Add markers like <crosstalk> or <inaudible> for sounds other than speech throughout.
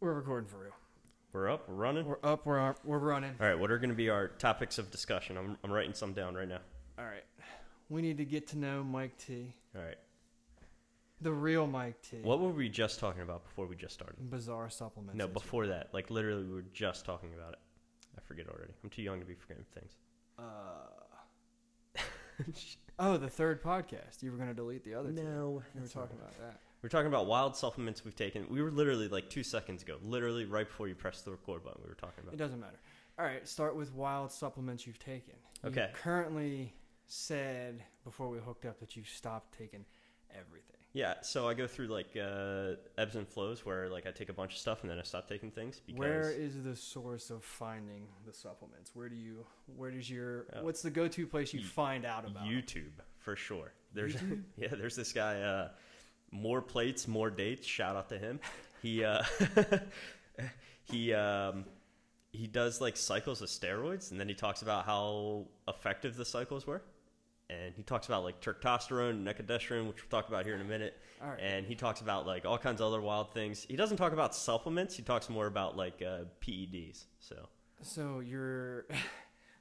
We're recording for real. We're up. We're running. We're up. We're we're running. All right. What are going to be our topics of discussion? I'm I'm writing some down right now. All right. We need to get to know Mike T, All right. the real Mike T. What were we just talking about before we just started? Bizarre supplements. No, before that. Like literally, we were just talking about it. I forget already. I'm too young to be forgetting things. Uh, <laughs> oh, the third podcast. You were going to delete the other two. No, You were talking about that. We're talking about wild supplements we've taken. We were literally like two seconds ago, literally right before you pressed the record button. We were talking about. It doesn't matter. All right. Start with wild supplements you've taken. You Okay. currently said before we hooked up that you stopped taking everything. Yeah. So I go through like uh, ebbs and flows where like I take a bunch of stuff and then I stop taking things because Where is the source of finding the supplements? Where do you? Where does your? Uh, what's the go-to place you y- find out about? YouTube for sure. There's YouTube? <laughs> yeah, there's this guy. Uh, more plates, more dates. Shout out to him. He uh, <laughs> he um, he does like cycles of steroids, and then he talks about how effective the cycles were. And he talks about like turkesterone and ecdystron, which we'll talk about here in a minute. Right. And he talks about like all kinds of other wild things. He doesn't talk about supplements. He talks more about like uh, PEDs. So So you're. <laughs>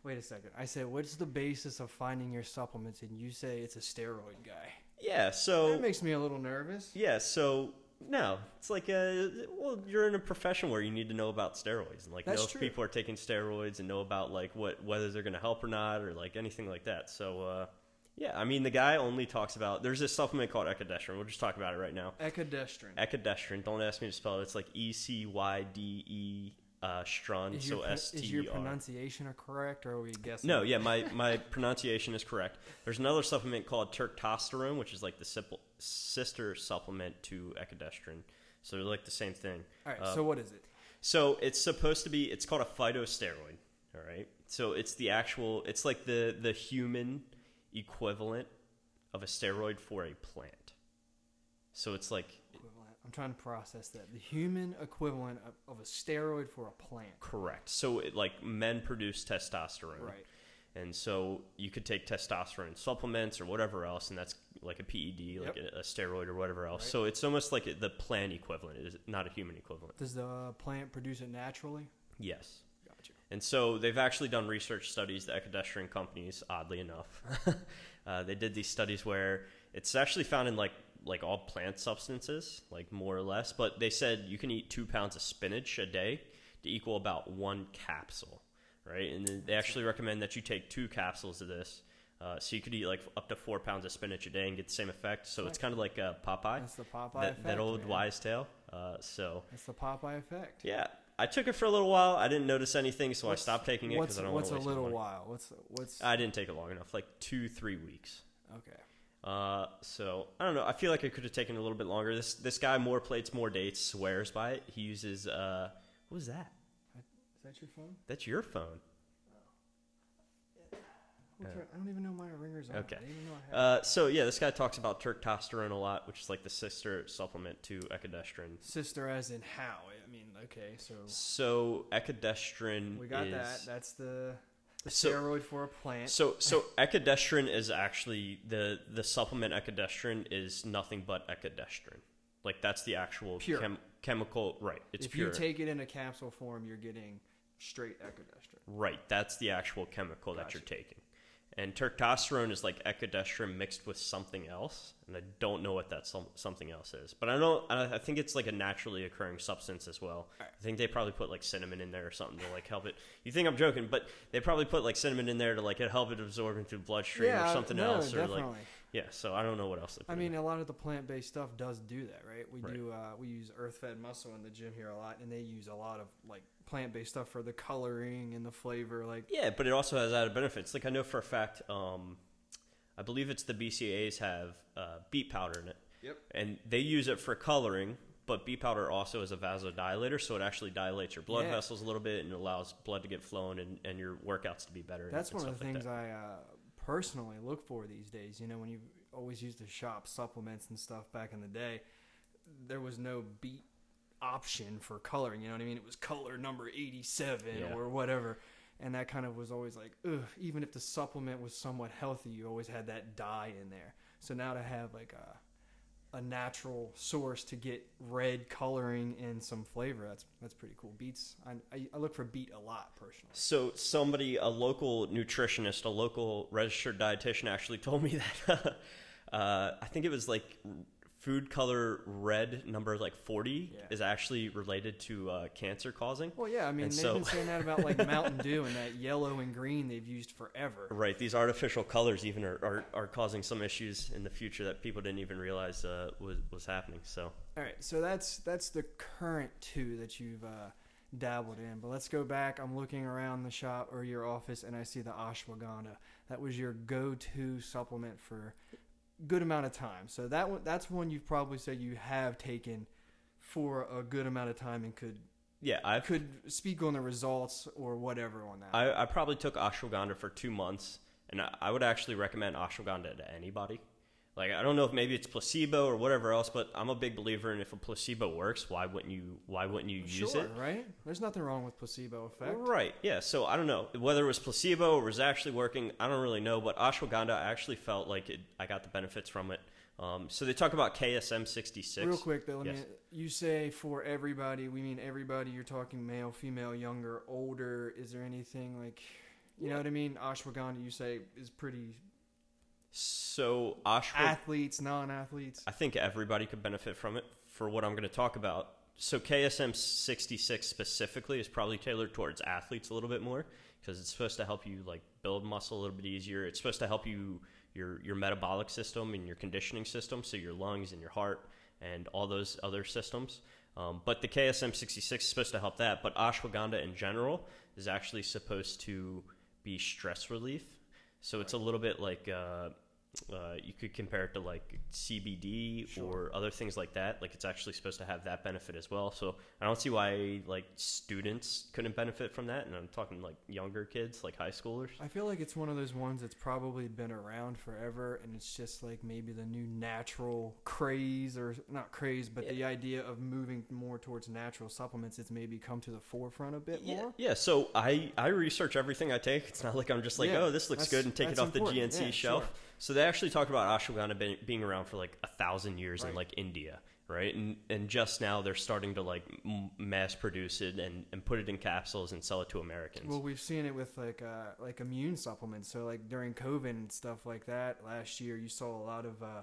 Wait a second. I said, what's the basis of finding your supplements? And you say it's a steroid guy. Yeah. So That makes me a little nervous. Yeah, so no, it's like a well, you're in a profession where you need to know about steroids and like That's know if true. people are taking steroids and know about like what whether they're going to help or not or like anything like that. So uh, yeah, I mean the guy only talks about there's this supplement called ecdystron. We'll just talk about it right now. Ecodestrin. Ecdystron. Don't ask me to spell it. It's like E C Y D E uh, strun. Is So your, S is your E R. pronunciation correct, or are we guessing? No, yeah, my, <laughs> my pronunciation is correct. There's another supplement called turkesterone, which is like the simple, sister supplement to ecdystron. So they're like the same thing. All right. Uh, so what is it? So it's supposed to be. It's called a phytosteroid. All right. So it's the actual. It's like the the human equivalent of a steroid for a plant. So it's like. I'm trying to process that. The human equivalent of, of a steroid for a plant. correct. So it, like men produce testosterone. Right. And so you could take testosterone supplements or whatever else, and that's like a PED, like Yep. a, a steroid or whatever else. Right. So it's almost like the plant equivalent. is not a human equivalent. Does the plant produce it naturally? Yes. Gotcha. And so they've actually done research studies, the ecdystron companies, oddly enough. <laughs> uh, they did these studies where it's actually found in like like all plant substances, like more or less. But they said you can eat two pounds of spinach a day to equal about one capsule, right? And they actually recommend that you take two capsules of this. Uh, so you could eat like up to four pounds of spinach a day and get the same effect. So it's kind of like a Popeye, That's the Popeye that, effect. that old man. wise tale. Uh, so it's the Popeye effect. yeah, I took it for a little while. I didn't notice anything, so What's- I stopped taking it because I don't what's want a to waste my little while? What's what's I didn't take it long enough, like two, three weeks. okay? Uh, so I don't know. I feel like I could have taken a little bit longer. This this guy more plates, more dates, swears by it. He uses uh, what was that? Is that your phone? That's your phone. Your- I don't even know my ringers on. Okay. I didn't even know I had Uh, so yeah, this guy talks about turkesterone a lot, which is like the sister supplement to ecdystron. sister as in how? I mean, okay, so So ecdystron we got is that. That's the the So- steroid for a plant. So so <laughs> ecdystron is actually the the supplement ecdystron is nothing but ecdystron. Like that's the actual Pure. chem- chemical right. It's if pure. you take it in a capsule form, you're getting straight ecodestrin. right, that's the actual chemical that you're taking. And turkesterone is like ecdystron mixed with something else, and I don't know what that some, something else is. But I know I think it's like a naturally occurring substance as well. I think they probably put like cinnamon in there or something to like help it. You think I'm joking, but they probably put like cinnamon in there to like help it absorb into the bloodstream or something no, else or definitely. like yeah. So I don't know what else. They put I in mean, a lot of the plant-based stuff does do that, right? We Right. do. Uh, we use earth-fed muscle in the gym here a lot, and they use a lot of like plant-based stuff for the coloring and the flavor. Like, Yeah, but it also has added benefits. Like I know for a fact, um, I believe it's the BCAAs have uh, beet powder in it. Yep. And they use it for coloring, but beet powder also is a vasodilator, so it actually dilates your blood Yeah. vessels a little bit and allows blood to get flowing and, and your workouts to be better. and- that's and one of the stuff like things that. I uh, personally look for these days. You know, when you always used to shop supplements and stuff back in the day, there was no beet option for coloring. You know what I mean? It was color number eighty-seven Yeah. or whatever. And that kind of was always like, ugh, even if the supplement was somewhat healthy, you always had that dye in there. So now to have like a a natural source to get red coloring and some flavor. That's that's pretty cool. Beets. I, I, look for beet a lot personally. So somebody, a local nutritionist, a local registered dietitian, actually <laughs> told me that. <laughs> uh, I think it was like food color red number like 40 Yeah. is actually related to uh, cancer causing. Well, yeah. I mean, And they've so- been saying that about like <laughs> Mountain Dew and that yellow and green they've used forever. Right, these artificial colors even are, are, are causing some issues in the future that people didn't even realize uh, was was happening. So All right, so that's that's the current two that you've uh, dabbled in. But let's go back. I'm looking around the shop or your office, and I see the ashwagandha. That was your go-to supplement for good amount of time. So that one, that's one you've probably said you have taken for a good amount of time and could yeah, I've could speak on the results or whatever on that. I, I probably took ashwagandha for two months, and I, I would actually recommend ashwagandha to anybody. Like I don't know if maybe it's placebo or whatever else, but I'm a big believer in if a placebo works, why wouldn't you? Why wouldn't you use sure, it? right? There's nothing wrong with placebo effect. Right. Yeah. So I don't know whether it was placebo or was actually working. I don't really know, but ashwagandha, I actually felt like it, I got the benefits from it. Um, so they talk about KSM 66. Real quick though, let Yes. me, you say for everybody, we mean everybody. You're talking male, female, younger, older. Is there anything like, you know what I mean? Ashwagandha, you say is pretty So ashwagandha. athletes, non-athletes. I think everybody could benefit from it for what I'm going to talk about. So KSM 66 specifically is probably tailored towards athletes a little bit more because it's supposed to help you like build muscle a little bit easier. It's supposed to help you your your metabolic system and your conditioning system, so your lungs and your heart and all those other systems. Um, but the KSM 66 is supposed to help that. But ashwagandha in general is actually supposed to be stress relief. So it's a little bit like uh, uh, you could compare it to like CBD Sure. or other things like that. Like it's actually supposed to have that benefit as well. So I don't see why like students couldn't benefit from that. And I'm talking like younger kids, like high schoolers. I feel like it's one of those ones that's probably been around forever, and it's just like maybe the new natural craze, or not craze, but the idea of moving more towards natural supplements. It's maybe come to the forefront a bit Yeah, more. yeah. So I I research everything I take. It's not like I'm just like, Yeah, oh, this looks that's- good and take it off the. GNC Yeah, shelf. sure. So they actually talk about ashwagandha being, being around for like a thousand years in like India, right? And and just now they're starting to like mass produce it and, and put it in capsules and sell it to Americans. Well, we've seen it with like uh, like immune supplements. So like during COVID and stuff like that last year, you saw a lot of uh,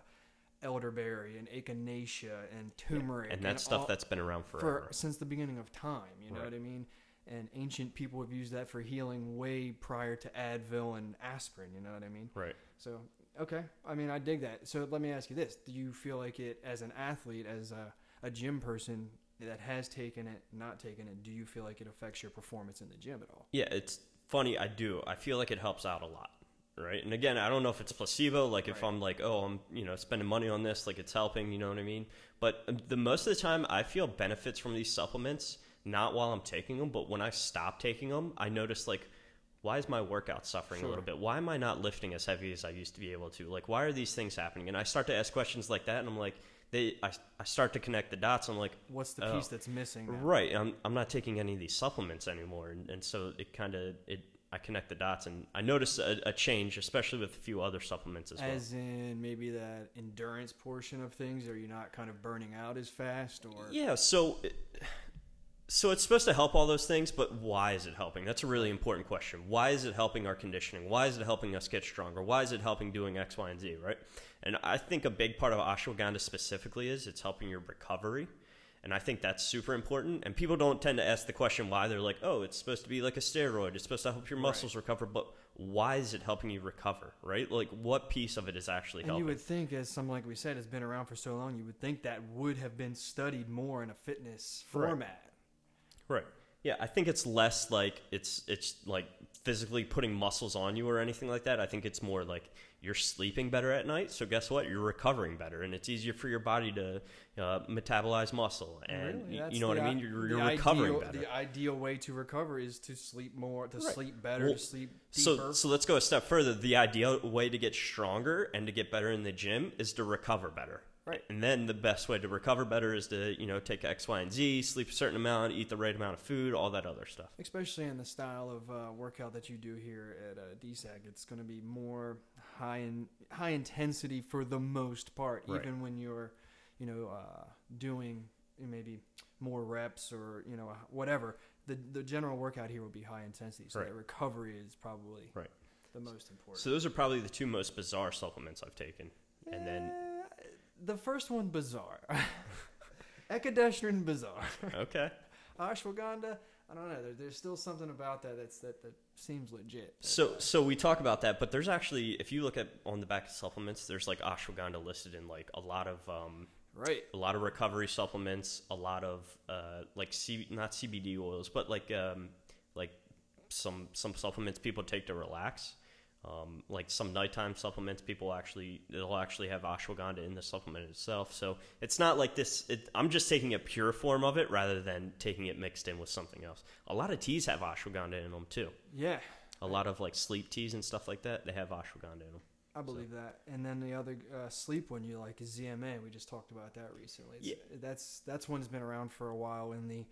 elderberry and echinacea and turmeric and that's stuff all- that's been around forever. for since the beginning of time. You know Right. what I mean? And ancient people have used that for healing way prior to Advil and aspirin. You know what I mean? right. So okay, I mean I dig that. So let me ask you this: Do you feel like it as an athlete, as a, a gym person that has taken it, not taken it? Do you feel like it affects your performance in the gym at all? Yeah, it's funny. I do. I feel like it helps out a lot, right? And again, I don't know if it's placebo. Like if I'm like, oh, I'm you know spending money on this, like it's helping. You know what I mean? But the most of the time, I feel benefits from these supplements not while I'm taking them, but when I stop taking them, I notice like. Why is my workout suffering a little bit? Why am I not lifting as heavy as I used to be able to? Like, why are these things happening? And I start to ask questions like that, and I'm like, they, I, I start to connect the dots. I'm like, What's the Oh. piece that's missing? then? Right. I'm, I'm not taking any of these supplements anymore. And, and so it kind of, it, I connect the dots and I notice a, a change, especially with a few other supplements as well. As in maybe that endurance portion of things, are you not kind of burning out as fast, or Yeah. So, so it's supposed to help all those things, but why is it helping? That's a really important question. Why is it helping our conditioning? Why is it helping us get stronger? Why is it helping doing X, Y, and Z, right? And I think a big part of ashwagandha specifically is it's helping your recovery. And I think that's super important. And people don't tend to ask the question why. They're like, oh, it's supposed to be like a steroid. It's supposed to help your muscles recover. But why is it helping you recover, right? Like, what piece of it is actually And helping? you would think, as some like we said has been around for so long, you would think that would have been studied more in a fitness Right. format. Right. Yeah, I think it's less like it's it's like physically putting muscles on you or anything like that. I think it's more like you're sleeping better at night. So guess what? You're recovering better, and it's easier for your body to uh, metabolize muscle, and Really? you, know what I mean. You're, you're recovering ideal, better. The ideal way to recover is to sleep more, to Right. sleep better, Well, to sleep deeper. So, so let's go a step further. The ideal way to get stronger and to get better in the gym is to recover better. Right. And then the best way to recover better is to, you know, take X, Y, and Z, sleep a certain amount, eat the right amount of food, all that other stuff. Especially in the style of uh, workout that you do here at uh, DESAC, it's going to be more high in high intensity for the most part. Right. Even when you're you know, uh, doing maybe more reps or you know whatever. The the general workout here will be high intensity, so Right. that recovery is probably Right. the most important. So those are probably the two most bizarre supplements I've taken. And then Eh, the first one bizarre, <laughs> ecodestrin bizarre, okay. <laughs> ashwagandha. I don't know. There, there's still something about that that's that that seems legit. So so we talk about that, but there's actually if you look at on the back of supplements, there's like ashwagandha listed in like a lot of um, right. a lot of recovery supplements, a lot of uh, like C- not CBD oils, but like um, like some some supplements people take to relax. Um, like some nighttime supplements, people actually they'll actually have ashwagandha in the supplement itself. So it's not like this. It, I'm just taking a pure form of it rather than taking it mixed in with something else. A lot of teas have ashwagandha in them too. Yeah, A lot of like sleep teas and stuff like that, they have ashwagandha in them. I believe that. And then the other uh, sleep one you like is ZMA. We just talked about that recently. It's, That's that's one that's been around for a while in the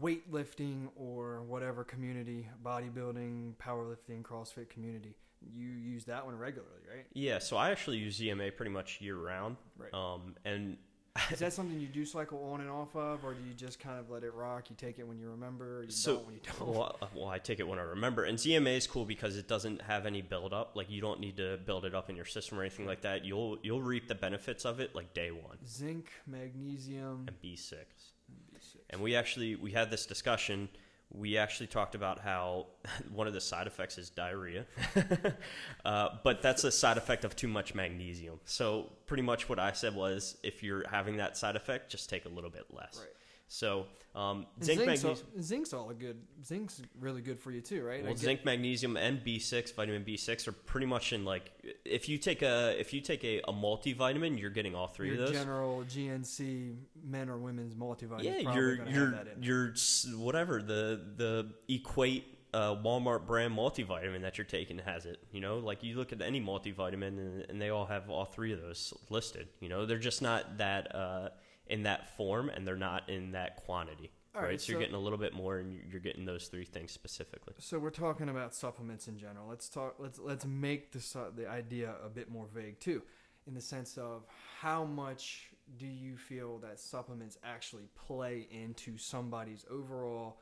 weightlifting or whatever community, bodybuilding, powerlifting, CrossFit community. You use that one regularly, right? Yeah, so I actually use ZMA pretty much year round. Right. Um, and <laughs> Is that something you do cycle on and off of, or do you just kind of let it rock? You take it when you remember, you so, don't when you don't. well, uh, well, I take it when I remember. And ZMA is cool because it doesn't have any build up. Like you don't need to build it up in your system or anything like that. You'll you'll reap the benefits of it like day one. Zinc, magnesium, And B6. and B6. And we actually we had this discussion. We actually talked about how <laughs> one of the side effects is diarrhea, <laughs> uh, but that's a side effect of too much magnesium. So pretty much what I said was, if you're having that side effect, just take a little bit less. Right. So um, zinc, zinc's, magnesium, all, zinc's all a good. Zinc's really good for you too, right? Well, zinc, magnesium, and B6, vitamin B6 are pretty much in like if you take a if you take a, a multivitamin, you're getting all three your of those. general GNC men or women's multivitamin. yeah, probably you're you're that in. you're whatever the the equate uh, Walmart brand multivitamin that you're taking has it. You know, like you look at any multivitamin and, and they all have all three of those listed. You know, they're just not that uh, in that form and they're not in that quantity. All right, right, so, you're getting a little bit more, and you're getting those three things specifically. So we're talking about supplements in general. Let's talk. Let's let's make the the idea a bit more vague too, in the sense of how much do you feel that supplements actually play into somebody's overall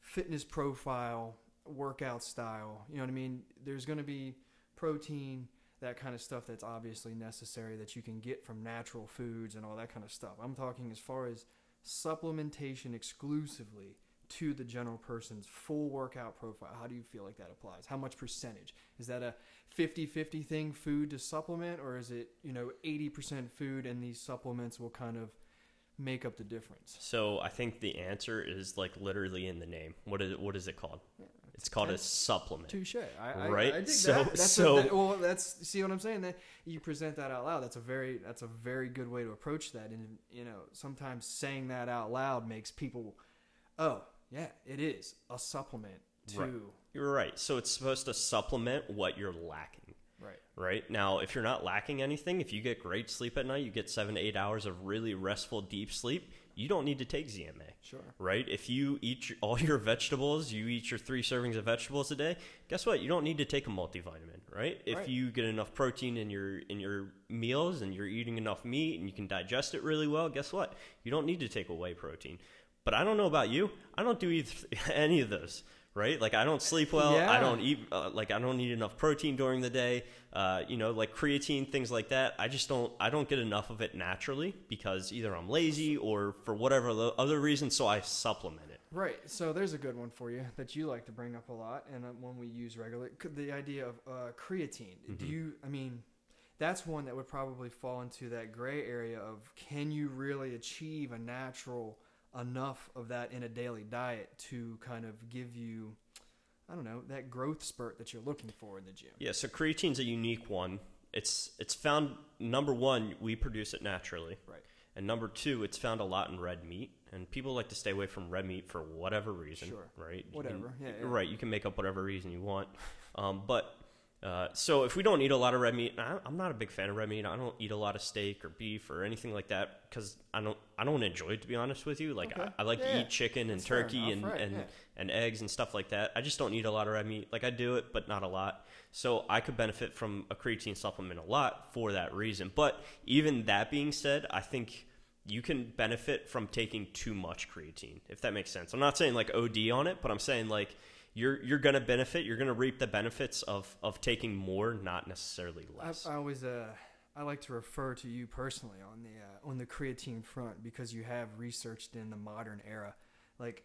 fitness profile, workout style. You know what I mean? There's going to be protein, that kind of stuff that's obviously necessary that you can get from natural foods and all that kind of stuff. I'm talking as far as supplementation exclusively to the general person's full workout profile. How do you feel like that applies? How much percentage? Is that a 50-50 thing food to supplement or is it, you know, 80% food and these supplements will kind of make up the difference? So I think the answer is like literally in the name. What is it, what is it called? It's called a supplement. Touche. I, I, Right? I dig So- that. That's so- a, that, well, that's see what I'm saying. That you present that out loud. That's a very that's a very good way to approach that. And you know, sometimes saying that out loud makes people, oh yeah, it is a supplement to Right. You're right. So it's supposed to supplement what you're lacking. right. Right now, if you're not lacking anything, if you get great sleep at night, you get seven to eight hours of really restful, deep sleep. You don't need to take ZMA. Sure. right? If you eat your- all your vegetables, you eat your three servings of vegetables a day. Guess what? You don't need to take a multivitamin, right? If Right. you get enough protein in your in your meals and you're eating enough meat and you can digest it really well, guess what? You don't need to take a whey protein. But I don't know about you. I don't do either, <laughs> any of those. Right, like I don't sleep well. I don't eat uh, like I don't eat enough protein during the day. Uh, you know, like creatine, things like that. I just don't. I don't get enough of it naturally because either I'm lazy or for whatever the other reason. So I supplement it. Right. So there's a good one for you that you like to bring up a lot, and uh, one we use regularly. The idea of uh, creatine. Do Mm-hmm. you? I mean, that's one that would probably fall into that gray area of can you really achieve a natural enough of that in a daily diet to kind of give you, I don't know, that growth spurt that you're looking for in the gym. Yeah, so creatine's a unique one. It's it's found number one, we produce it naturally, Right. and number two, it's found a lot in red meat, and people like to stay away from red meat for whatever reason, Sure. right? Whatever. can- Yeah, yeah. right. You can make up whatever reason you want, um, but Uh, so if we don't eat a lot of red meat, I, I'm not a big fan of red meat. I don't eat a lot of steak or beef or anything like that because I don't I don't enjoy it to be honest with you. Like Okay. I, I like to eat chicken and turkey and right, and, yeah. and eggs and stuff like that. I just don't eat a lot of red meat. Like I do it, but not a lot. So I could benefit from a creatine supplement a lot for that reason. But even that being said, I think you can benefit from taking too much creatine, if that makes sense. I'm not saying like OD on it, but I'm saying like you're you're gonna benefit. You're gonna reap the benefits of of taking more, not necessarily I, less. I always uh, I like to refer to you personally on the uh, on the creatine front because you have researched in the modern era. Like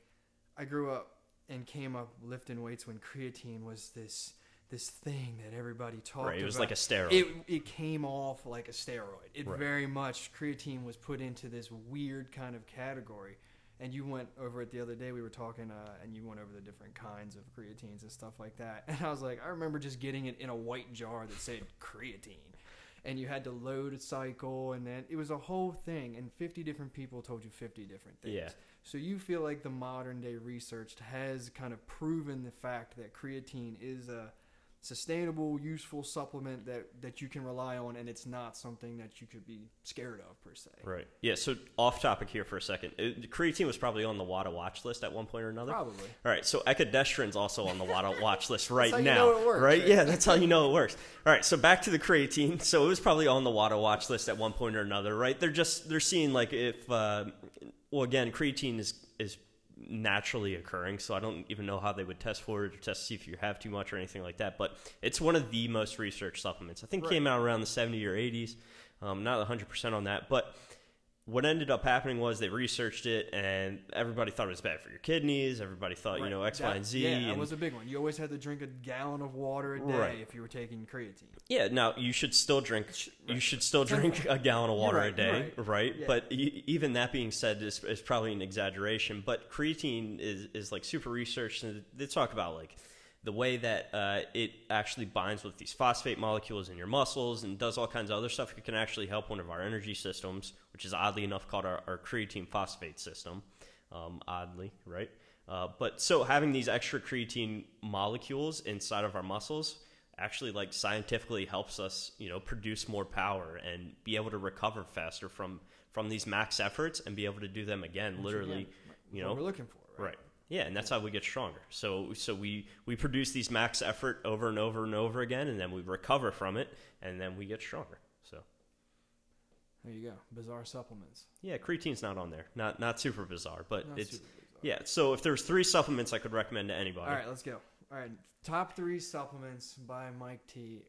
I grew up and came up lifting weights when creatine was this this thing that everybody talked right, it was about. like a steroid. It, it came off like a steroid. It Right. very much creatine was put into this weird kind of category. And you went over it the other day. We were talking, uh, and you went over the different kinds of creatines and stuff like that. <laughs> And I was like, I remember just getting it in a white jar that said creatine, and you had to load a cycle, and then it was a whole thing. And fifty different people told you fifty different things. Yeah. So you feel like the modern day research has kind of proven the fact that creatine is a sustainable, useful supplement that, that you can rely on, and it's not something that you could be scared of per se. Right. Yeah. So off topic here for a second. It, creatine was probably on the WADA watch list at one point or another. Probably. All right. So ecodestrin's also on the WADA <laughs> watch list right now. works, right? right? Yeah. That's how you know it works. All right. So back to the creatine. So it was probably on the WADA watch list at one point or another. Right. They're just they're seeing like if uh, well again creatine is is naturally occurring so i don't even know how they would test for it or test to see if you have too much or anything like that but it's one of the most researched supplements i think Right. came out around the 70s or 80s um, not 100% on that but what ended up happening was they researched it and everybody thought it was bad for your kidneys everybody thought you know x That- y and z Yeah, that was a big one. You always had to drink a gallon of water a day Right. if you were taking creatine. Yeah, now you should still drink. You should still <laughs> drink a gallon of water right, a day, right? Yeah. But even that being said, is, is probably an exaggeration. But creatine is is like super researched, and they talk about like the way that uh, it actually binds with these phosphate molecules in your muscles and does all kinds of other stuff. It can actually help one of our energy systems, which is oddly enough called our, our creatine phosphate system. Um, oddly, right? Uh, but so having these extra creatine molecules inside of our muscles actually like scientifically helps us you know produce more power and be able to recover faster from from these max efforts and be able to do them again Which, literally again, you what know we're looking for, right? right yeah and that's how we get stronger. So so we we produce these max effort over and over and over again and then we recover from it and then we get stronger. So. There you go. Bizarre supplements. yeah creatine's not on there. Not not super bizarre but Not it's yeah so if there's three supplements i could recommend to anybody. All right, let's go. All right, top three supplements by Mike T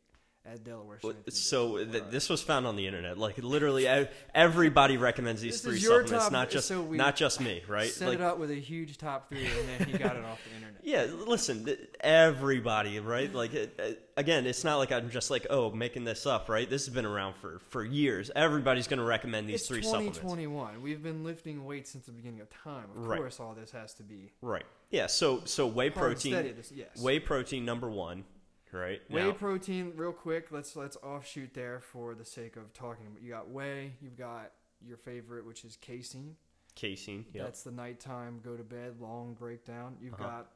at Delaware. Well, Strength So th- All right. this was found on the internet. Like literally, everybody recommends these This three supplements, top- not just so we not just me, right? set like, it up with a huge top three, and then he got it off the internet. yeah. Listen, th- everybody, right? Like it, it- again, it's not like I'm just like oh making this up, right? This has been around for for years. Everybody's going to recommend these it's three supplements, 2021. We've been lifting weights since the beginning of time. Of Right. course, all this has to be right? Yeah. So so whey protein, steady. This, yes. whey protein number one, right? Whey Now- protein, real quick. Let's let's offshoot there for the sake of talking. You got whey. You've got your favorite, which is casein. casein. Yep. That's the nighttime go to bed long breakdown. You've Uh-huh. got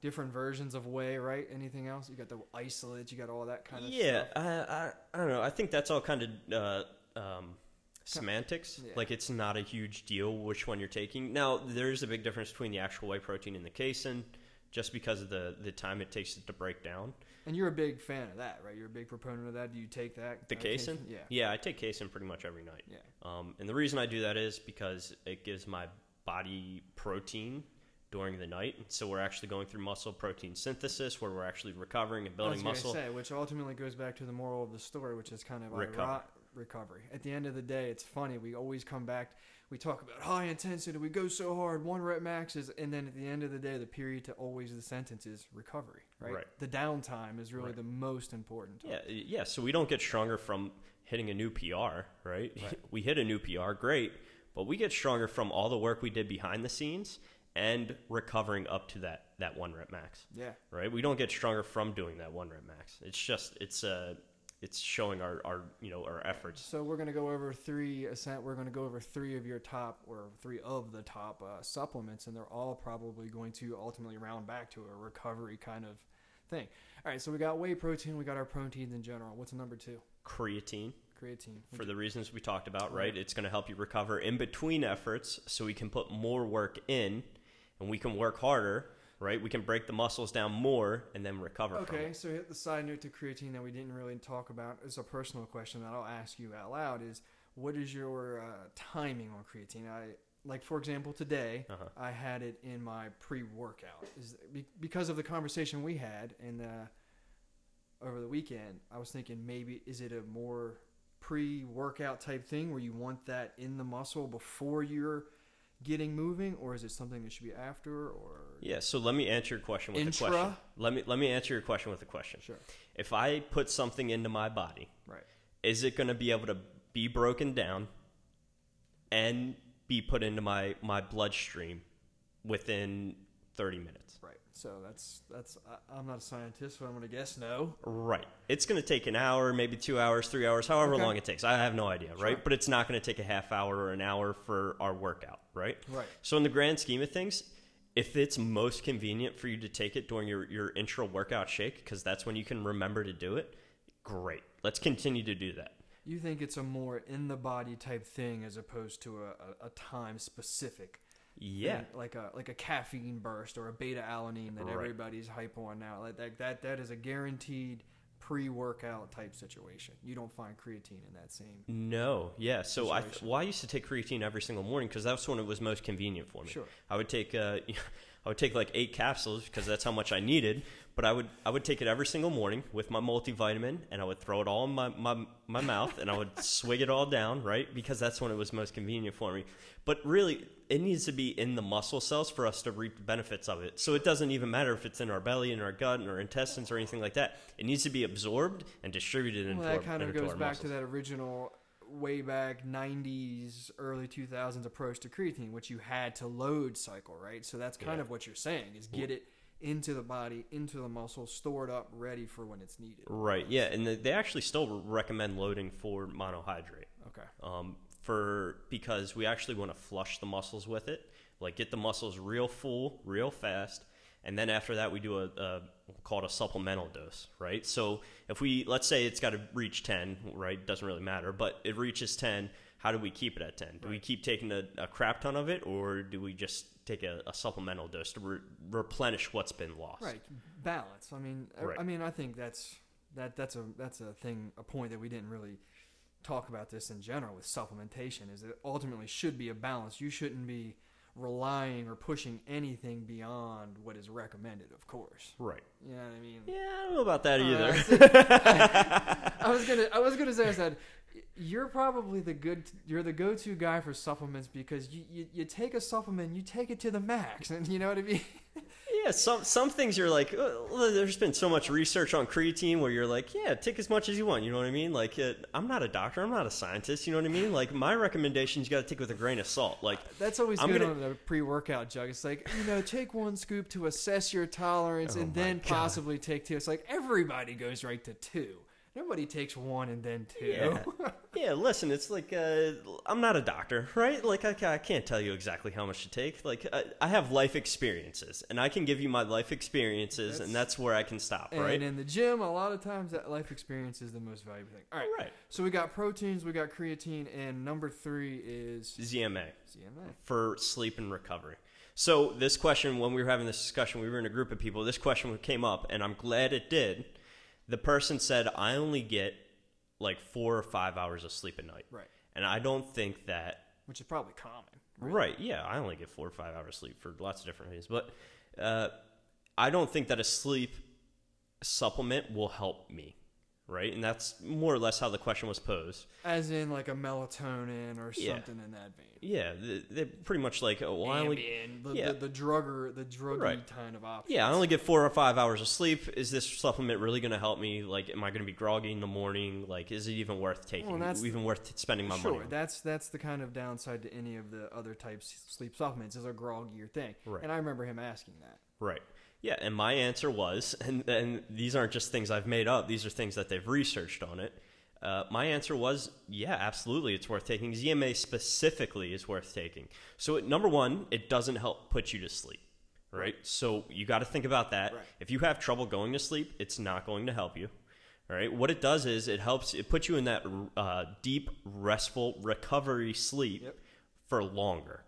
different versions of whey, right? Anything else? You got the isolates. You got all that kind of yeah, stuff. I, I I don't know. I think that's all kind of uh, um, semantics. Yeah. Like it's not a huge deal which one you're taking. Now there's a big difference between the actual whey protein and the casein, just because of the the time it takes it to break down. And you're a big fan of that, right? You're a big proponent of that. Do you take that? The uh, casein, Yeah. yeah, I take casein pretty much every night. Yeah. Um, and the reason I do that is because it gives my body protein during the night. So we're actually going through muscle protein synthesis, where we're actually recovering and I building muscle. say, which ultimately goes back to the moral of the story, which is kind of Recover. Recovery. At the end of the day, it's funny. We always come back. We talk about high intensity. We go so hard, one rep maxes, and then at the end of the day, the period to always the sentence is recovery. Right. Right. The downtime is really Right. the most important. Yeah, yeah. So we don't get stronger from hitting a new PR, right? Right. <laughs> we hit a new PR, great, but we get stronger from all the work we did behind the scenes and recovering up to that that one rep max, Yeah. right? We don't get stronger from doing that one rep max. It's just it's uh it's showing our our you know our efforts. So we're gonna go over three ascent. We're gonna go over three of your top or three of the top uh, supplements, and they're all probably going to ultimately round back to a recovery kind of thing. All right, so we got whey protein, we got our proteins in general. What's number two? Creatine, Creatine. for the reasons we talked about, Right. right? It's going to help you recover in between efforts so we can put more work in and we can work harder, right? We can break the muscles down more and then recover from Okay, so hit the side note to creatine that we didn't really talk about. It's a personal question that I'll ask you out loud: is what is your uh, timing on creatine? I like, for example, today Uh-huh. I had it in my pre-workout. Is because of the conversation we had and over the weekend. I was thinking maybe is it a more pre-workout type thing where you want that in the muscle before you're getting moving, or is it something that should be after? Or Yeah, so let me answer your question with a question. Let me let me answer your question with a question. sure, If I put something into my body, right. is it going to be able to be broken down and be put into my my bloodstream within 30 minutes? Right. So that's that's. I, I'm not a scientist, but I'm going to guess no. Right. It's going to take an hour, maybe 2 hours, 3 hours, however Okay. long it takes. I have no idea, Sure. right? But it's not going to take a half hour or an hour for our workout, right? Right. So in the grand scheme of things, if it's most convenient for you to take it during your, your intra workout shake, because that's when you can remember to do it, great. Let's continue to do that. You think it's a more in the body type thing as opposed to a, a, a time specific. Yeah. thing, like a like a caffeine burst or a beta alanine that Right. everybody's hype on now. Like that that that is a guaranteed pre-workout type situation. You don't find creatine in that same. No, yeah. So I, well, I used to take creatine every single morning because that's when it was most convenient for me. Sure. I would take, uh, <laughs> I would take like eight capsules because that's how much I needed. But I would, I would take it every single morning with my multivitamin, and I would throw it all in my my, my mouth, and I would <laughs> swig it all down, right? Because that's when it was most convenient for me. But really, it needs to be in the muscle cells for us to reap the benefits of it. So it doesn't even matter if it's in our belly, in our gut, in our intestines, or anything like that. It needs to be absorbed and distributed into Well, our that kind of goes back muscles. to that original way back 90s early 2000s approach to creatine which you had to load cycle right so that's kind Yeah. of what you're saying is get it into the body into the muscle stored up ready for when it's needed Right. Yeah, and they- they actually still recommend loading for monohydrate. okay Um, for because we actually want to flush the muscles with it, like get the muscles real full, real fast, and then after that we do a, a we'll call it a supplemental dose, right? So if we let's say it's got to reach ten, right? Doesn't really matter, but it reaches ten. How do we keep it at ten? Do we keep taking a, a crap ton of it, or do we just take a, a supplemental dose to re- replenish what's been lost? right balance i mean I- Right. i mean i think that's that that's a that's a thing a point that we didn't really talk about this in general with supplementation is it ultimately should be a balance you shouldn't be relying or pushing anything beyond what is recommended of course Right. you know what i mean Yeah, I don't know about that Uh, either. <laughs> <laughs> I was gonna I was gonna say I said you're probably the good you're the go-to guy for supplements because you, you, you take a supplement you take it to the max <laughs> and you know what I mean Yeah, some some things you're like, well, there's been so much research on creatine where you're like, yeah, take as much as you want. You know what I mean? Like, uh, I'm not a doctor, I'm not a scientist. You know what I mean? Like, my recommendations you got to take with a grain of salt. Like, that's always I'm good gonna- on the pre-workout jug it's like you know take one scoop to assess your tolerance Oh and then God. possibly take two it's like everybody goes right to two nobody takes one and then two Yeah. <laughs> yeah, listen, it's like uh, I'm not a doctor, right? Like, I, I can't tell you exactly how much to take. Like, I, I have life experiences, and I can give you my life experiences, and that's where I can stop, right? and right? in the gym a lot of times that life experience is the most valuable thing all right Right. so we got proteins we got creatine and number three is ZMA. ZMA. for sleep and recovery. So this question, when we were having this discussion, we were in a group of people. This question came up, and I'm glad it did. The person said, "I only get like four or five hours of sleep at night," Right. and I don't think that. Which is probably common. Right? Yeah, I only get four or five hours of sleep for lots of different reasons, but uh, I don't think that a sleep supplement will help me. Right, and that's more or less how the question was posed. As in like a melatonin or Yeah. something in that vein. Yeah, they- they're pretty much like, oh, well, I only, Ambien, the, yeah. the, the drugger, the druggy Right. kind of option. Yeah, I only get four or five hours of sleep. Is this supplement really going to help me? Like, am I going to be groggy in the morning? Like, is it even worth taking? Well, that's- even worth spending my Sure, money? on? that's that's the kind of downside to any of the other types of sleep supplements is a groggier thing. Right. And I remember him asking that. Right. Yeah, and my answer was, <laughs> and and these aren't just things I've made up; these are things that they've researched on it. Uh, my answer was, yeah, absolutely, it's worth taking. ZMA specifically is worth taking. So, it, number one, it doesn't help put you to sleep. right? So you got to think about that. Right. If you have trouble going to sleep, it's not going to help you. All right. What it does is it helps. It puts you in that uh, deep, restful recovery sleep Yep. for longer.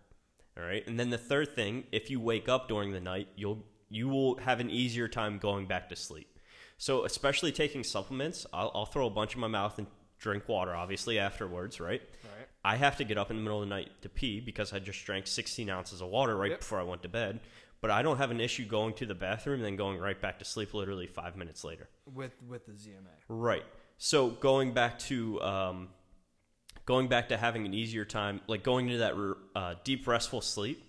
All right. And then the third thing, if you wake up during the night, you'll you will have an easier time going back to sleep. So especially taking supplements, I'll, I'll throw a bunch in my mouth and drink water, obviously afterwards, right? Right. I have to get up in the middle of the night to pee because I just drank 16 ounces of water right Yep. before I went to bed. But I don't have an issue going to the bathroom and then going right back to sleep literally five minutes later. With with the ZMA. Right. So going back to um, going back to having an easier time, like going into that uh, deep restful sleep,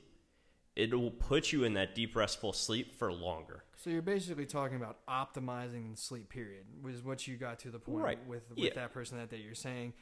it will put you in that deep restful sleep for longer. So you're basically talking about optimizing the sleep period, which is what you got to the point Right. with with Yeah. that person that day. You're saying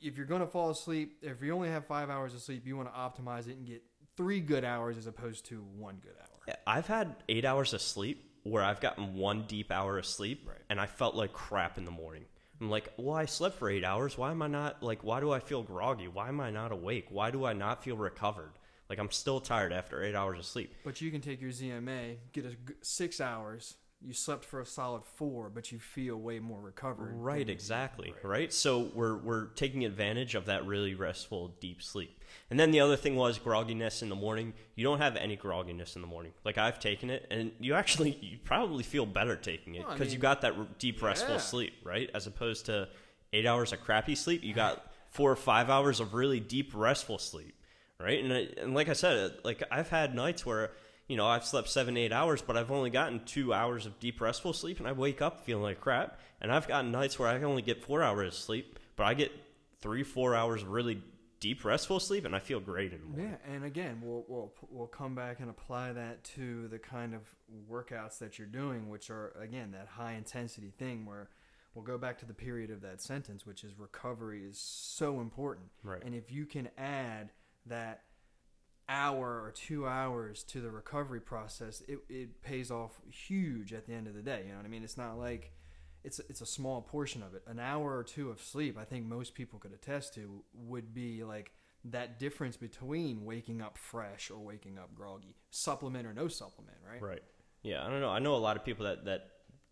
if you're going to fall asleep, if you only have five hours of sleep, you want to optimize it and get three good hours as opposed to one good hour. I've had eight hours of sleep where I've gotten one deep hour of sleep Right. and I felt like crap in the morning. I'm like, well, I slept for eight hours. Why am I not like? Why do I feel groggy? Why am I not awake? Why do I not feel recovered? Like I'm still tired after eight hours of sleep. But you can take your ZMA, get a g- six hours. You slept for a solid four, but you feel way more recovered. Right, exactly. Right. So we're we're taking advantage of that really restful deep sleep. And then the other thing was grogginess in the morning. You don't have any grogginess in the morning. Like I've taken it, and you actually you probably feel better taking it Well, I because you got that r- deep restful yeah. sleep, right? As opposed to eight hours of crappy sleep, you got <laughs> four or five hours of really deep restful sleep, right? And I, and like I said, uh, like I've had nights where you know I've slept seven eight hours, but I've only gotten two hours of deep restful sleep, and I wake up feeling like crap. And I've gotten nights where I only get four hours of sleep, but I get three four hours of really deep restful sleep, and I feel great in the morning. Yeah, and again, we'll we'll we'll come back and apply that to the kind of workouts that you're doing, which are again that high intensity thing where we'll go back to the period of that sentence, which is recovery is so important. Right. And if you can add that hour or two hours to the recovery process, it, it pays off huge at the end of the day. You know what I mean? It's not like it's it's a small portion of it. An hour or two of sleep, I think most people could attest to, would be like that difference between waking up fresh or waking up groggy, supplement or no supplement, right? Right. Yeah, I don't know. I know a lot of people that that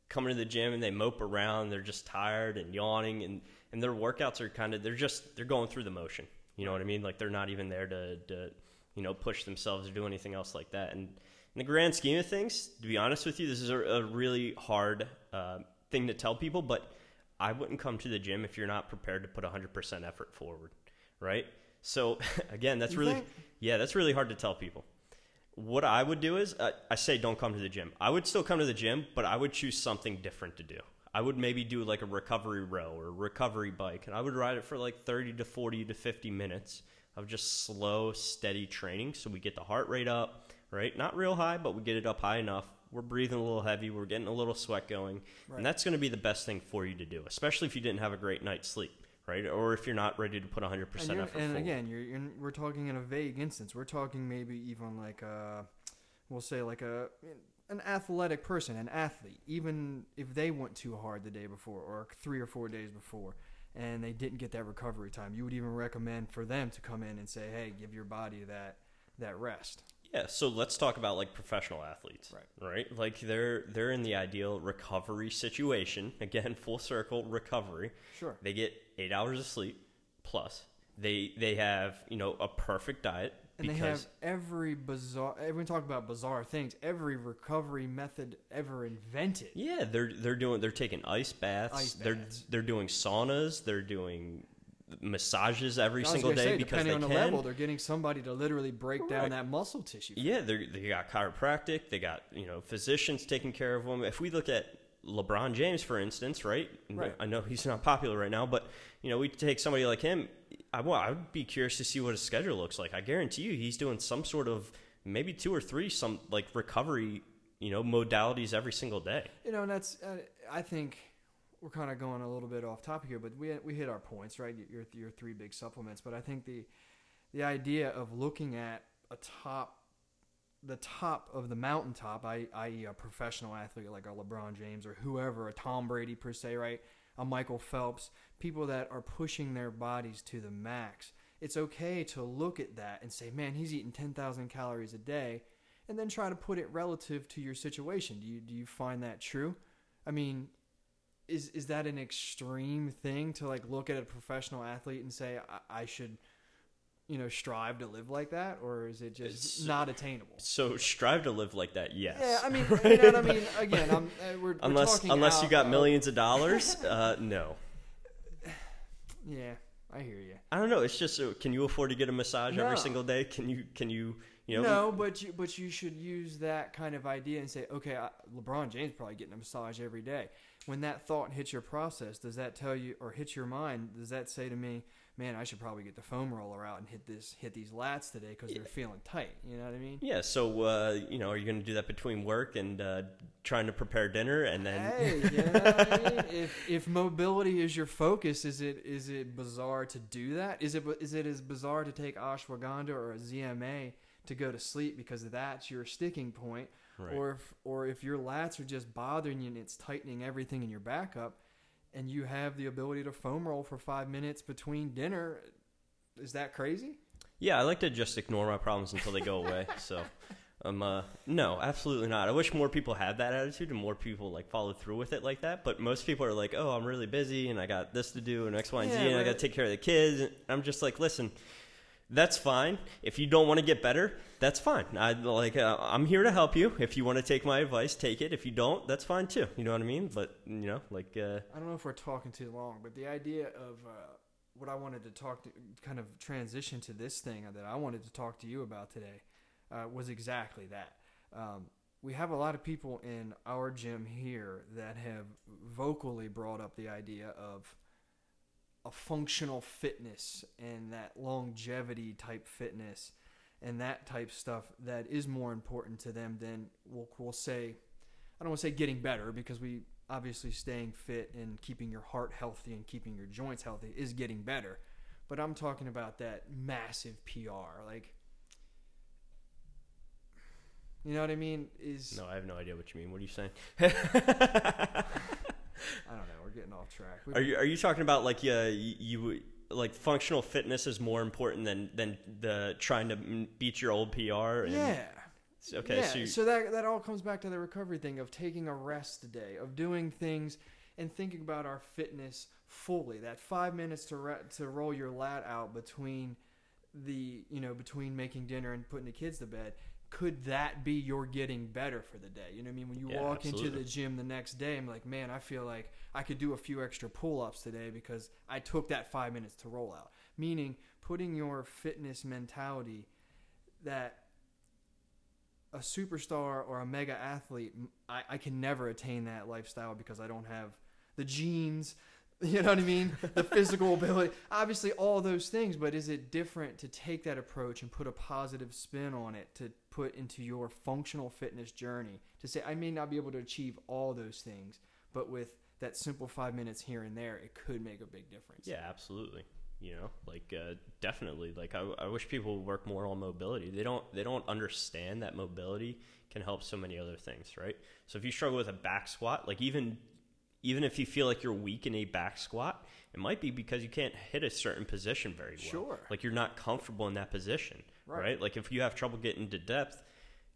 come into the gym and they mope around. They're just tired and yawning, and and their workouts are kind of they're just they're going through the motion. You know what I mean? Like they're not even there to, to you know push themselves or do anything else like that. And in the grand scheme of things, to be honest with you, this is a, a really hard uh, thing to tell people. But I wouldn't come to the gym if you're not prepared to put 100% effort forward, right? So <laughs> again, that's You really think? yeah, that's really hard to tell people what I would do is uh, I say don't come to the gym. I would still come to the gym, but I would choose something different to do. I would maybe do like a recovery row or recovery bike, and I would ride it for like 30 to 40 to 50 minutes of just slow, steady training. So we get the heart rate up, right? Not real high, but we get it up high enough. We're breathing a little heavy. We're getting a little sweat going. Right. And that's going to be the best thing for you to do, especially if you didn't have a great night's sleep, right? Or if you're not ready to put 100% And, effort and forward. again, you're, you're, we're talking in a vague instance. We're talking maybe even like a, we'll say like a an athletic person, an athlete. Even if they went too hard the day before or three or four days before, and they didn't get that recovery time, you would even recommend for them to come in and say, "Hey, give your body that that rest." Yeah, so let's talk about like professional athletes. Right. Right? Like they're they're in the ideal recovery situation. <laughs> Again, full circle recovery. Sure. They get 8 hours of sleep plus. They they have, you know, a perfect diet And because they have every bizarre. Eh, Everyone talk about bizarre things. Every recovery method ever invented. yeah, they're they're doing they're taking ice baths. Ice they're baths. they're doing saunas, they're doing massages every single day say, because depending they on the can. level, they're getting somebody to literally break down that muscle tissue. Yeah, they they got chiropractic, they got you know physicians taking care of them. If we look at LeBron James, for instance, right? Right. I know he's not popular right now, but you know we take somebody like him. I well, I would be curious to see what his schedule looks like. I guarantee you, he's doing some sort of maybe two or three some like recovery, you know, modalities every single day. You know, and that's uh, I think we're kind of going a little bit off topic here, but we we hit our points, right? Your your three big supplements, but I think the the idea of looking at a top the top of the mountaintop, i.e., a professional athlete like a LeBron James or whoever, a Tom Brady per se, right? A Michael Phelps, people that are pushing their bodies to the max. It's okay to look at that and say, man, he's eating 10,000 calories a day. and then try to put it relative to your situation. Do you do you find that true? I mean, is is that an extreme thing to like look at a professional athlete and say I, I should, you know, strive to live like that, or is it just It's- not attainable? So strive to live like that. Yes. Yeah, I mean, Right? <laughs> you know what I mean. Again, I'm, uh, we're, we're unless talking unless you got of- millions of dollars, <laughs> uh, no. Yeah, I hear you. I don't know. It's just uh, can you afford to get a massage No. every single day? Can you can you you know no, but you but you should use that kind of idea and say, okay, I, LeBron James probably getting a massage every day. When that thought hits your process, does that tell you or hits your mind? Does that say to me, man, I should probably get the foam roller out and hit this hit these lats today because they're feeling tight? You know what I mean? Yeah, so uh, you know, are you going to do that between work and uh, trying to prepare dinner, and then Hey, you know I mean? <laughs> If if mobility is your focus, is it is it bizarre to do that? Is it is it as bizarre to take ashwagandha or a ZMA to go to sleep because that's your sticking point, Right. or if or if your lats are just bothering you and it's tightening everything in your back up, and you have the ability to foam roll for five minutes between dinner, is that crazy? yeah, I like to just ignore my problems until they go <laughs> away. So, um, uh, no, absolutely not. I wish more people had that attitude and more people like follow through with it like that. But most people are like, oh, I'm really busy and I got this to do and X, Y, and Z, Yeah, and I got to take care of the kids. And I'm just like, listen. That's fine. If you don't want to get better, that's fine. I like. Uh, I'm here to help you. If you want to take my advice, take it. If you don't, that's fine too. You know what I mean? But you know, like, uh, I don't know if we're talking too long, but the idea of uh, what I wanted to talk to, kind of transition to this thing that I wanted to talk to you about today, uh, was exactly that. Um, we have a lot of people in our gym here that have vocally brought up the idea of a functional fitness and that longevity type fitness and that type stuff that is more important to them than we'll, we'll say I don't want to say getting better because we obviously staying fit and keeping your heart healthy and keeping your joints healthy is getting better. But I'm talking about that massive PR. Like, you know what I mean? Is no, I have no idea what you mean. What are you saying? <laughs> I don't know. We're getting off track. We- Are you are you talking about like yeah you, you like functional fitness is more important than than the trying to beat your old PR? And, yeah. Okay. yeah, So, you, so that that all comes back to the recovery thing of taking a rest day, of doing things and thinking about our fitness fully. That five minutes to re- to roll your lat out between the you know between making dinner and putting the kids to bed. Could that be your getting better for the day? You know what I mean? When you Yeah, walk into the gym the next day, I'm like, man, I feel like I could do a few extra pull ups today because I took that five minutes to roll out. Meaning, putting your fitness mentality that a superstar or a mega athlete, I can never attain that lifestyle because I don't have the genes. <laughs> You know what I mean? The physical <laughs> ability. Obviously, all those things, but is it different to take that approach and put a positive spin on it to put into your functional fitness journey? To say, I may not be able to achieve all those things, but with that simple five minutes here and there, it could make a big difference. yeah, absolutely. You know, like uh, definitely. Like I, I wish people would work more on mobility. They don't they don't understand that mobility can help so many other things, right? So if you struggle with a back squat, like even even if you feel like you're weak in a back squat, it might be because you can't hit a certain position very well. Sure. Like you're not comfortable in that position, Right. right? Like if you have trouble getting to depth,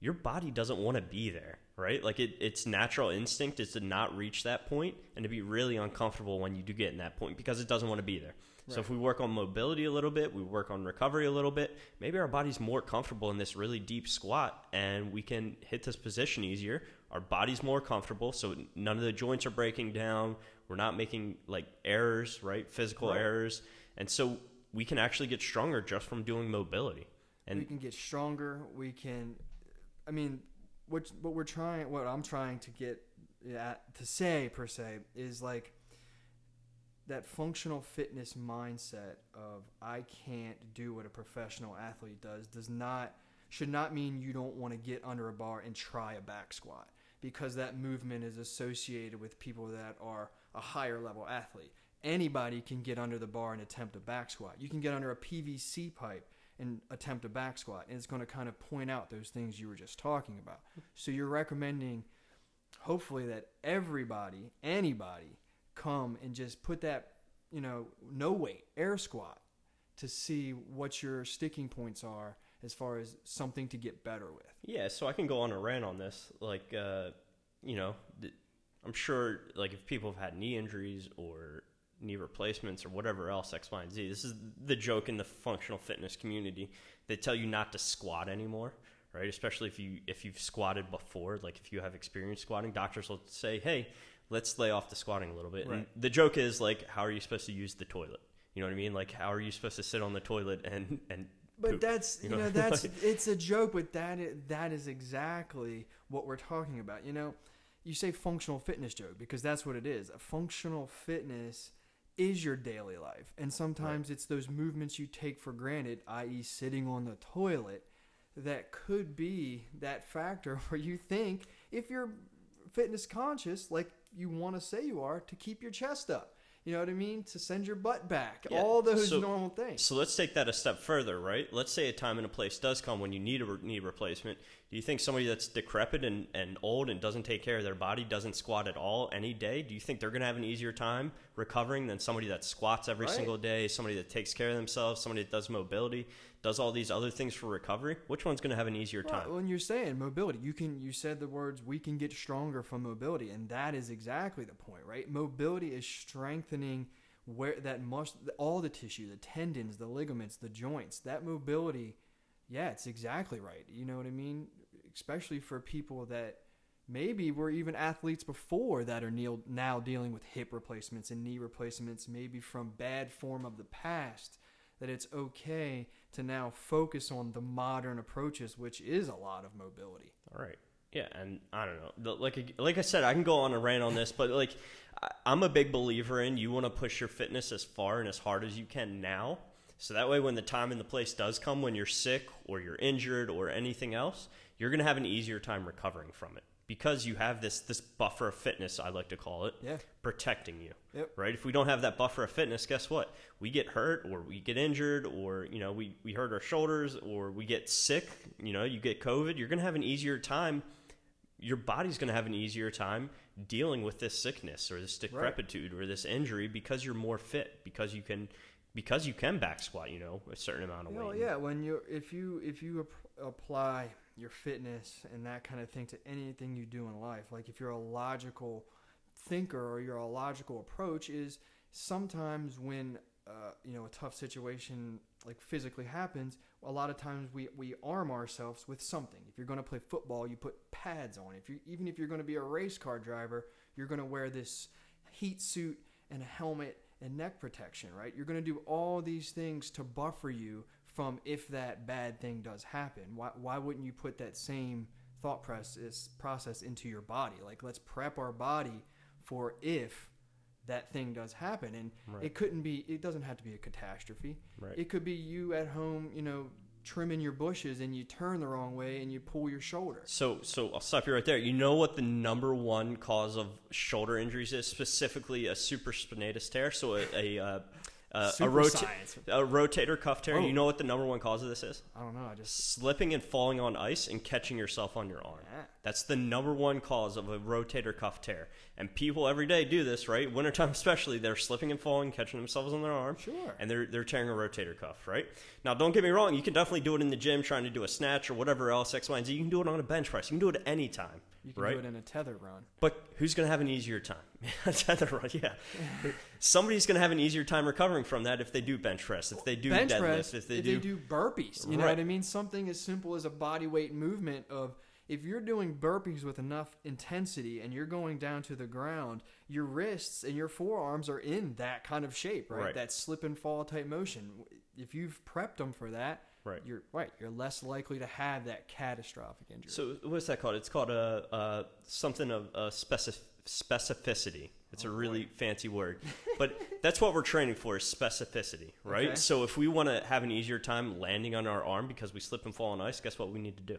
your body doesn't want to be there, right? Like it, its natural instinct is to not reach that point and to be really uncomfortable when you do get in that point because it doesn't want to be there. So if we work on mobility a little bit, we work on recovery a little bit, maybe our body's more comfortable in this really deep squat and we can hit this position easier. Our body's more comfortable, so none of the joints are breaking down. We're not making like errors, right? Physical Right. errors. And so we can actually get stronger just from doing mobility. And we can get stronger. We can, I mean, what what we're trying, what I'm trying to get at to say per se is like that functional fitness mindset of I can't do what a professional athlete does does not should not mean you don't want to get under a bar and try a back squat because that movement is associated with people that are a higher level athlete. Anybody can get under the bar and attempt a back squat. You can get under a PVC pipe and attempt a back squat, and it's going to kind of point out those things you were just talking about. So you're recommending, hopefully, that everybody, anybody, come and just put that, you know, no weight air squat to see what your sticking points are as far as something to get better with. Yeah, so I can go on a rant on this. Like, uh, you know, th- I'm sure, like, if people have had knee injuries or knee replacements or whatever else, X, Y, and Z, this is the joke in the functional fitness community. They tell you not to squat anymore, right? Especially if you if you've squatted before, like if you have experience squatting, doctors will say, "Hey, let's lay off the squatting a little bit." And Right. the joke is like, how are you supposed to use the toilet? You know what I mean? Like, how are you supposed to sit on the toilet and and But poop? that's you you know, know, <laughs> that's it's a joke, but that is, that is exactly what we're talking about. You know, you say functional fitness joke because that's what it is. A functional fitness is your daily life, and sometimes it's those movements you take for granted, i.e., sitting on the toilet, that could be that factor <laughs> where you think if you're fitness conscious, like you want to say you are, to keep your chest up. You know what I mean? To send your butt back. Yeah, All those so- normal things. So let's take that a step further, right? Let's say a time and a place does come when you need a re- knee replacement. Do you think somebody that's decrepit and, and old and doesn't take care of their body, doesn't squat at all any day, do you think they're going to have an easier time recovering than somebody that squats every Right. single day, somebody that takes care of themselves, somebody that does mobility, does all these other things for recovery? Which one's going to have an easier Right, time? when you're saying mobility, you can you said the words we can get stronger from mobility, and that is exactly the point, right? Mobility is strengthening where that must all the tissue, the tendons, the ligaments, the joints. That mobility, yeah, it's exactly right. You know what I mean? Especially for people that maybe were even athletes before that are now dealing with hip replacements and knee replacements, maybe from bad form of the past. That it's okay to now focus on the modern approaches, which is a lot of mobility. All right. Yeah, and I don't know. Like like I said, I can go on a rant on this, but like I'm a big believer in you want to push your fitness as far and as hard as you can now. So that way when the time and the place does come when you're sick or you're injured or anything else, you're going to have an easier time recovering from it because you have this this buffer of fitness, I like to call it, Yeah. protecting you. Yep. Right? If we don't have that buffer of fitness, guess what? We get hurt or we get injured or, you know, we, we hurt our shoulders or we get sick, you know, you get COVID, you're going to have an easier time. Your body's going to have an easier time dealing with this sickness or this decrepitude or this injury because you're more fit, because you can because you can back squat, you know, a certain amount of weight. Well, weight. yeah, when you if you if you ap- apply your fitness and that kind of thing to anything you do in life, like if you're a logical thinker or you're a logical approach, is sometimes when uh, you know a tough situation like physically happens, a lot of times we we arm ourselves with something. If you're going to play football, you put pads on. If you even if you're going to be a race car driver, you're going to wear this heat suit and a helmet and neck protection, right? You're going to do all these things to buffer you from if that bad thing does happen. Why, why wouldn't you put that same thought process process into your body? Like let's prep our body for if that thing does happen and Right. it couldn't be it doesn't have to be a catastrophe. Right. It could be you at home, you know, trimming your bushes and you turn the wrong way and you pull your shoulder. So, so I'll stop you right there. You know what the number one cause of shoulder injuries is? Specifically, a supraspinatus tear. So, a a, uh, uh, a, rota- a rotator cuff tear. Oh. You know what the number one cause of this is? I don't know, I just Slipping and falling on ice and catching yourself on your arm. Ah. That's the number one cause of a rotator cuff tear. And people every day do this, right? Wintertime especially, they're slipping and falling, catching themselves on their arm. Sure. And they're, they're tearing a rotator cuff, right? Now, don't get me wrong, you can definitely do it in the gym trying to do a snatch or whatever else, X, Y, and Z. You can do it on a bench press. You can do it any time, you can right? do it in a tether run. But who's going to have an easier time? <laughs> A tether run, yeah. <laughs> Somebody's going to have an easier time recovering from that if they do bench press, if they do bench deadlift, press, if they do. burpees. You know what I mean? Something as simple as a body weight movement of if you're doing burpees with enough intensity and you're going down to the ground, your wrists and your forearms are in that kind of shape, right? Right. That slip and fall type motion. If you've prepped them for that, Right. you're right. You're less likely to have that catastrophic injury. So what's that called? It's called a, a something of a specif- specificity. It's a Oh, really fancy word, <laughs> but that's what we're training for is specificity, right? Okay. So if we want to have an easier time landing on our arm because we slip and fall on ice, guess what we need to do?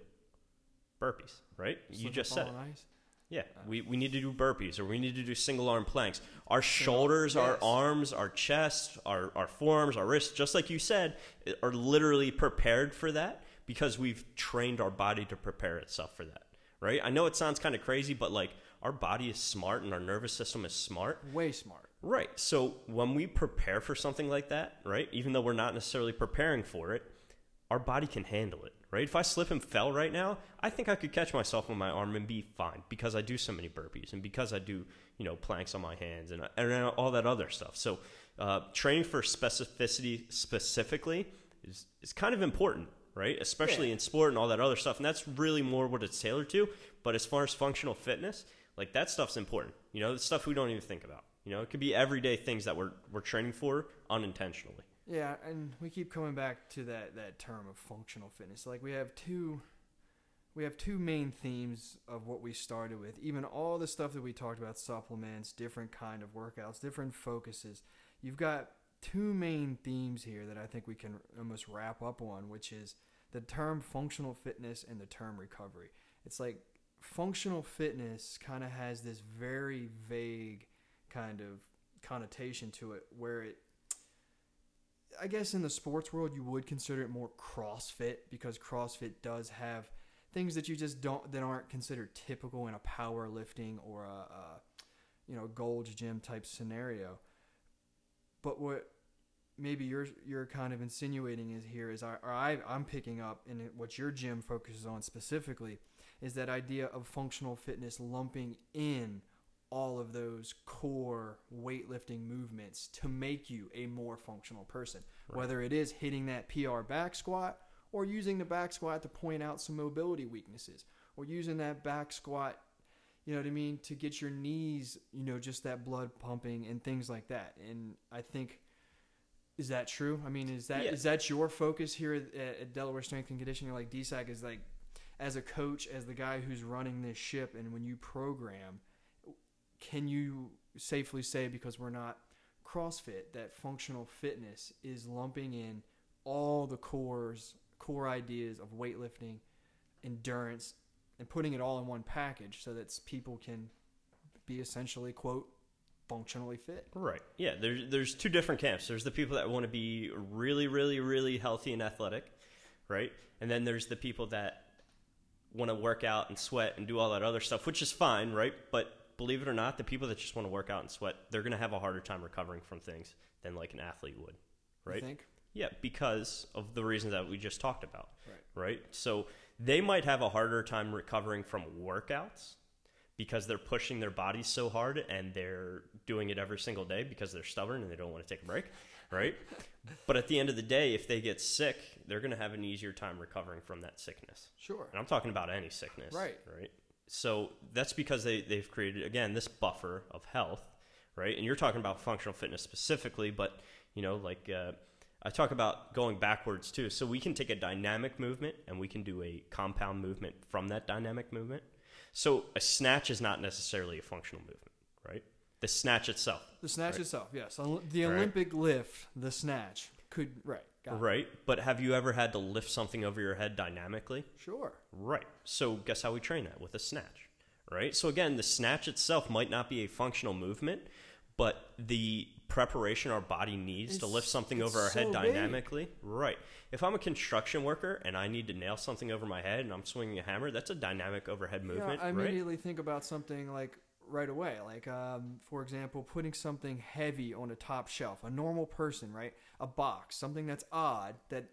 Burpees, right? you Slip and just said it. ice. Yeah, uh, we, we need to do burpees or we need to do single arm planks. Our shoulders, our arms, our chest, our, our forearms, our wrists, just like you said, uh, are literally prepared for that because we've trained our body to prepare itself for that, right? I know it sounds kind of crazy, but like our body is smart and our nervous system is smart. Way smart. Right. So when we prepare for something like that, right, even though we're not necessarily preparing for it, our body can handle it, right? If I slip and fell right now, I think I could catch myself on my arm and be fine because I do so many burpees and because I do, you know, planks on my hands and, and all that other stuff. So, uh, training for specificity specifically is, is kind of important, right? Especially Yeah. in sport and all that other stuff. And that's really more what it's tailored to. But as far as functional fitness, like that stuff's important. You know, the stuff we don't even think about. You know, it could be everyday things that we're, we're training for unintentionally. Yeah, and we keep coming back to that that term of functional fitness. Like we have two we have two main themes of what we started with. Even all the stuff that we talked about supplements, different kind of workouts, different focuses. You've got two main themes here that I think we can almost wrap up on, which is the term functional fitness and the term recovery. It's like functional fitness kind of has this very vague kind of connotation to it where it I guess in the sports world you would consider it more CrossFit because CrossFit does have things that you just don't that aren't considered typical in a powerlifting or a, a you know Gold's Gym type scenario. But what maybe you're you're kind of insinuating is here is I, I I'm picking up it- what your gym focuses on specifically is that idea of functional fitness lumping in all of those core weightlifting movements to make you a more functional person. Right. Whether it is hitting that PR back squat or using the back squat to point out some mobility weaknesses or using that back squat, you know what I mean, to get your knees, you know, just that blood pumping and things like that. And I think is that true? I mean, is that is Yeah. that your focus here at, at Delaware Strength and Conditioning? Like DESAC is like, as a coach, as the guy who's running this ship, and when you program, can you safely say because we're not CrossFit that functional fitness is lumping in all the cores, core ideas of weightlifting, endurance, and putting it all in one package so that people can be essentially quote functionally fit. Right. Yeah. There's there's two different camps. There's the people that want to be really, really, really healthy and athletic, right? And then there's the people that want to work out and sweat and do all that other stuff, which is fine, right? But believe it or not, the people that just want to work out and sweat, they're going to have a harder time recovering from things than like an athlete would, You right? think? Yeah, because of the reasons that we just talked about. Right. Right? So they might have a harder time recovering from workouts because they're pushing their bodies so hard and they're doing it every single day because they're stubborn and they don't want to take a break, right? <laughs> but at the end of the day, if they get sick, they're going to have an easier time recovering from that sickness. Sure. And I'm talking about any sickness. Right. Right. So that's because they, they've created, again, this buffer of health, right? And you're talking about functional fitness specifically, but, you know, like uh, I talk about going backwards too. So we can take a dynamic movement and we can do a compound movement from that dynamic movement. So a snatch is not necessarily a functional movement, right? The snatch itself. The snatch Right. itself, yes. The Right. Olympic lift, the snatch could right. Got it. Right. But have you ever had to lift something over your head dynamically? Sure. Right. So guess how we train that with a snatch, right? So again, the snatch itself might not be a functional movement, but the preparation our body needs to lift something over our head so big. dynamically, right? If I'm a construction worker and I need to nail something over my head and I'm swinging a hammer, that's a dynamic overhead movement, yeah, I right? immediately think about something like right away. Like, um, for example, putting something heavy on a top shelf. A normal person, right? A box, something that's odd that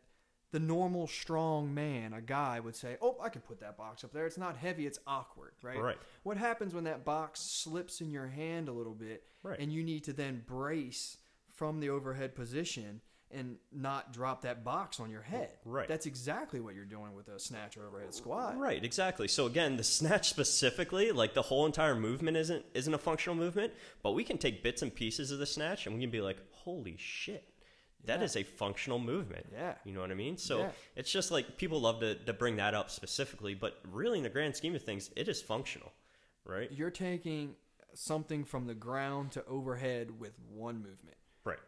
the normal strong man, a guy, would say, "Oh, I can put that box up there. It's not heavy. It's awkward, right?" Right. What happens when that box slips in your hand a little bit, Right. and you need to then brace from the overhead position? And not drop that box on your head. Right. That's exactly what you're doing with a snatch or overhead squat. Right, exactly. So again, the snatch specifically, like the whole entire movement isn't isn't a functional movement, but we can take bits and pieces of the snatch and we can be like, "Holy shit. That Yeah. is a functional movement." Yeah. You know what I mean? So Yeah. it's just like people love to to bring that up specifically, but really in the grand scheme of things, it is functional, right? You're taking something from the ground to overhead with one movement. Right.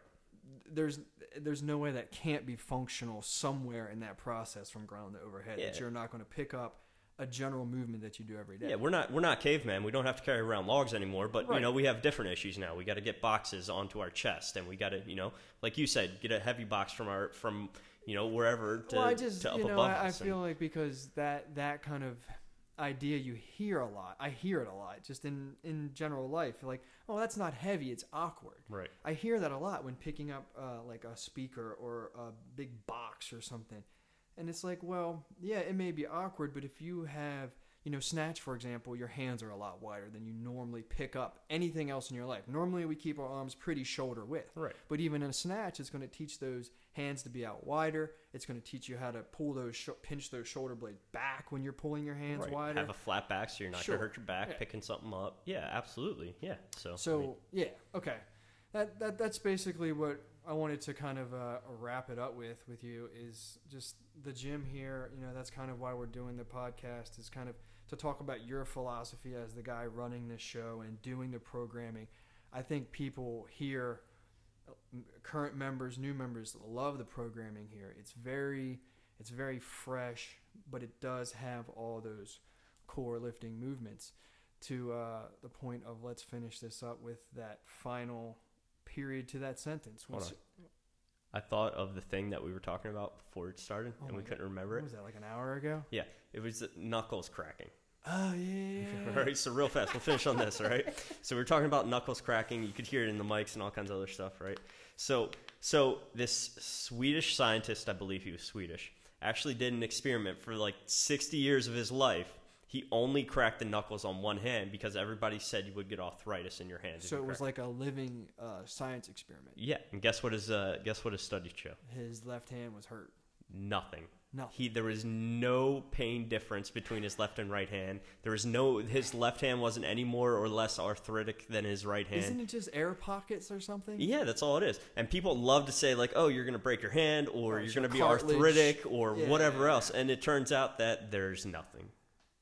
There's there's no way that can't be functional somewhere in that process from ground to overhead. That you're not going to pick up a general movement that you do every day. Yeah, we're not we're not cavemen. We don't have to carry around logs anymore. But you know, we have different issues now. We got to get boxes onto our chest, and we got to you know, like you said, get a heavy box from our from you know wherever to, well, I just you know above I, I feel like because that that kind of idea you hear a lot. I hear it a lot just in in general life. Like, oh, that's not heavy. It's awkward. right. I hear that a lot when picking up uh, like a speaker or a big box or something. And it's like, well, yeah, it may be awkward, but if you have, you know, snatch, for example, your hands are a lot wider than you normally pick up anything else in your life. Normally, we keep our arms pretty shoulder width. Right. But even in a snatch, it's going to teach those hands to be out wider. It's going to teach you how to pull those, sh- pinch those shoulder blades back when you're pulling your hands Right. wider. Have a flat back so you're not Sure. gonna hurt your back Yeah. picking something up. Yeah, absolutely. Yeah. So. I So mean, yeah, okay. That that that's basically what I wanted to kind of uh, wrap it up with with you is just the gym here. You know, that's kind of why we're doing the podcast is kind of to talk about your philosophy as the guy running this show and doing the programming. I think people here, uh, current members, new members, love the programming here. It's very it's very fresh, but it does have all those core lifting movements to uh, the point of let's finish this up with that final period to that sentence. What's- I thought of the thing that we were talking about before it started, Oh and we couldn't remember What it. was that, like an hour ago? Yeah, it was knuckles cracking. Oh, yeah. <laughs> All right, so real fast, we'll finish on this, all right? So we're talking about knuckles cracking. You could hear it in the mics and all kinds of other stuff, right? So, so this Swedish scientist, I believe he was Swedish, actually did an experiment for like 60 years of his life. He only cracked the knuckles on one hand because everybody said you would get arthritis in your hands. So you it was like a living uh, science experiment. yeah, and guess what his uh, guess what his studies show? His left hand was hurt. Nothing. Nothing. He there was no pain difference between his left and right hand. There was no his left hand wasn't any more or less arthritic than his right hand. Isn't it just air pockets or something? Yeah, that's all it is. And people love to say like, "Oh, you're going to break your hand or Or you're going to be cartilage. arthritic or Yeah, whatever else." And it turns out that there's nothing.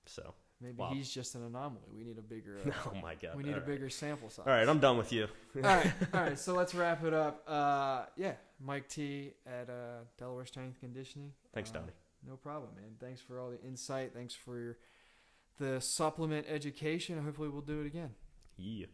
So, Maybe Wow. he's just an anomaly. We need a bigger. Uh, <laughs> oh my god. we need all a right. bigger sample size. All right, I'm done with you. all right, <laughs> all right. So let's wrap it up. Uh, yeah, Mike T at uh, Delaware Strength Conditioning. Thanks, Uh, Donny. No problem, man. Thanks for all the insight. Thanks for your, the supplement education. Hopefully, we'll do it again. Yeah.